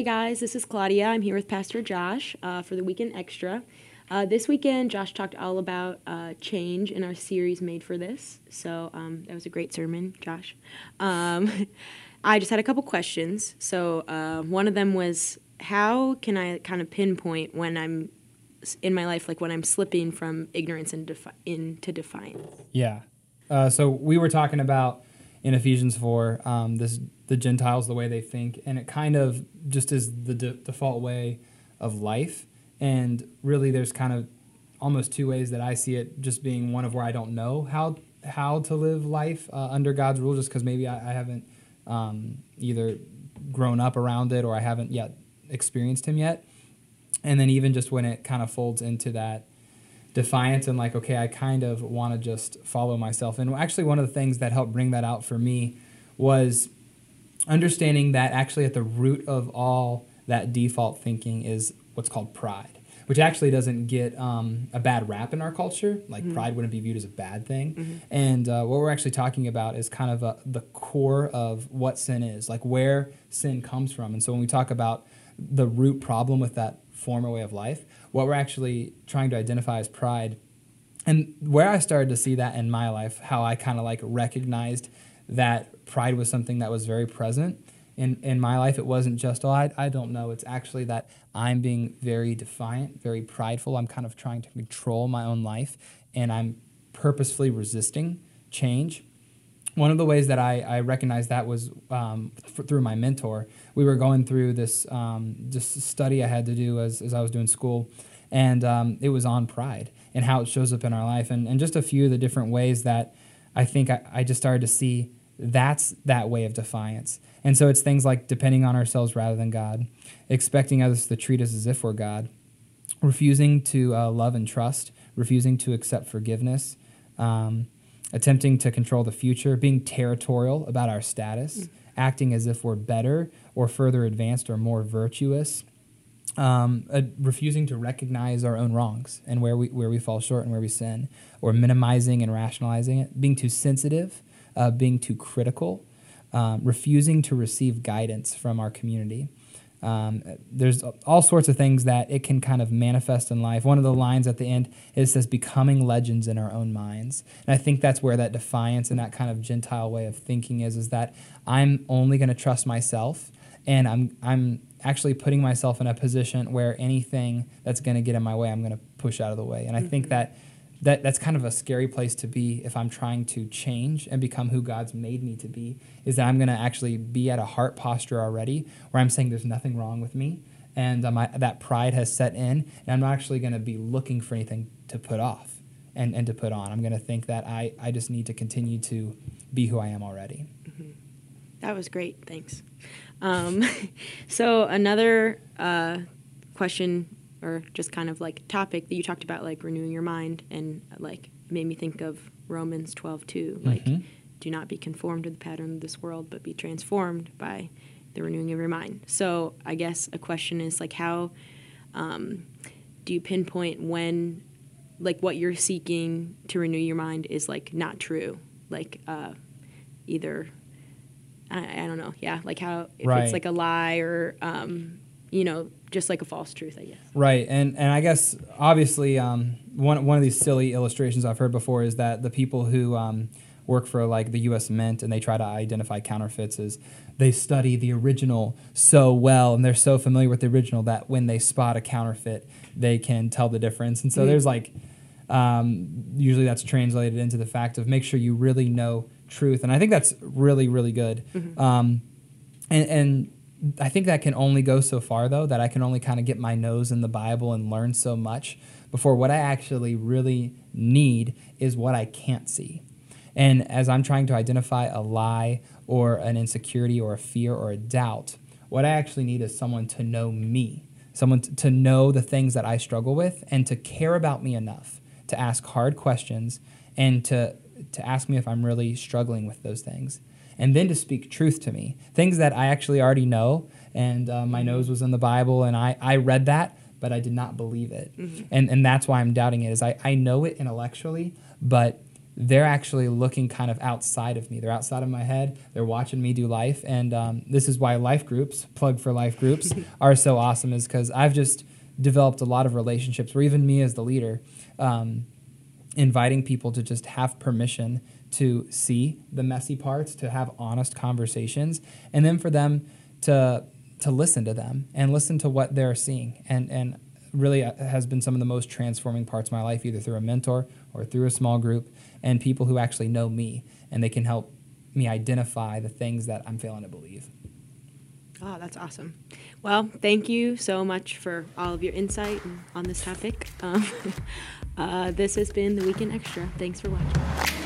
Hey guys, this is Claudia. I'm here with Pastor Josh uh, for the Weekend Extra. Uh, this weekend, Josh talked all about uh, change in our series made for this. So um, that was a great sermon, Josh. Um, I just had a couple questions. So uh, one of them was how can I kind of pinpoint when I'm in my life, like when I'm slipping from ignorance and defi- into defiance? Yeah. Uh, so we were talking about in Ephesians 4, um, this the Gentiles, the way they think, and it kind of just is the de- default way of life. And really, there's kind of almost two ways that I see it, just being one of where I don't know how how to live life uh, under God's rule, just because maybe I, I haven't um, either grown up around it or I haven't yet experienced Him yet. And then even just when it kind of folds into that defiance and like, okay, I kind of want to just follow myself. And actually, one of the things that helped bring that out for me was understanding that actually at the root of all that default thinking is what's called pride, which actually doesn't get um, a bad rap in our culture. Like mm-hmm. pride wouldn't be viewed as a bad thing. Mm-hmm. And uh, what we're actually talking about is kind of a, the core of what sin is, like where sin comes from. And so when we talk about the root problem with that former way of life, what we're actually trying to identify as pride. And where I started to see that in my life, how I kind of like recognized that pride was something that was very present in, in my life. It wasn't just, oh, I, I don't know. It's actually that I'm being very defiant, very prideful. I'm kind of trying to control my own life, and I'm purposefully resisting change one of the ways that I, I recognized that was um, f- through my mentor. We were going through this um, just study I had to do as, as I was doing school, and um, it was on pride and how it shows up in our life, and, and just a few of the different ways that I think I, I just started to see that's that way of defiance. And so it's things like depending on ourselves rather than God, expecting others to treat us as if we're God, refusing to uh, love and trust, refusing to accept forgiveness. Um, attempting to control the future, being territorial about our status, mm. acting as if we're better or further advanced or more virtuous, um, uh, refusing to recognize our own wrongs and where we, where we fall short and where we sin, or minimizing and rationalizing it, being too sensitive, uh, being too critical, um, refusing to receive guidance from our community. Um, there's all sorts of things that it can kind of manifest in life. One of the lines at the end it says, "Becoming legends in our own minds," and I think that's where that defiance and that kind of Gentile way of thinking is. Is that I'm only going to trust myself, and I'm I'm actually putting myself in a position where anything that's going to get in my way, I'm going to push out of the way. And I mm-hmm. think that that that's kind of a scary place to be if I'm trying to change and become who God's made me to be. Is that I'm going to actually be at a heart posture already where I'm saying there's nothing wrong with me, and um, I, that pride has set in, and I'm not actually going to be looking for anything to put off and, and to put on. I'm going to think that I, I just need to continue to be who I am already. Mm-hmm. That was great. Thanks. Um, so another uh, question or just kind of like topic that you talked about like renewing your mind and like made me think of Romans 12 too like mm-hmm. do not be conformed to the pattern of this world but be transformed by the renewing of your mind so I guess a question is like how um, do you pinpoint when like what you're seeking to renew your mind is like not true like uh, either I, I, don't know yeah like how if right. it's like a lie or um, you know just like a false truth, I guess. Right, and and I guess obviously um, one one of these silly illustrations I've heard before is that the people who um, work for like the U.S. Mint and they try to identify counterfeits is they study the original so well and they're so familiar with the original that when they spot a counterfeit, they can tell the difference. And so mm-hmm. there's like um, usually that's translated into the fact of make sure you really know truth, and I think that's really really good. Mm-hmm. Um, and, and I think that can only go so far, though, that I can only kind of get my nose in the Bible and learn so much before what I actually really need is what I can't see. And as I'm trying to identify a lie or an insecurity or a fear or a doubt, what I actually need is someone to know me, someone to know the things that I struggle with and to care about me enough to ask hard questions and to, to ask me if I'm really struggling with those things and then to speak truth to me. Things that I actually already know, and uh, my nose was in the Bible, and I, I read that, but I did not believe it. Mm-hmm. And, and that's why I'm doubting it, is I, I know it intellectually, but they're actually looking kind of outside of me. They're outside of my head. They're watching me do life, and um, this is why life groups, plug for life groups, are so awesome. Is because I've just developed a lot of relationships, or even me as the leader, um, inviting people to just have permission to see the messy parts, to have honest conversations, and then for them to to listen to them and listen to what they're seeing and and really uh, has been some of the most transforming parts of my life either through a mentor or through a small group and people who actually know me and they can help me identify the things that I'm failing to believe. Oh, that's awesome. Well, thank you so much for all of your insight on this topic. Um, uh, this has been the Weekend Extra. Thanks for watching.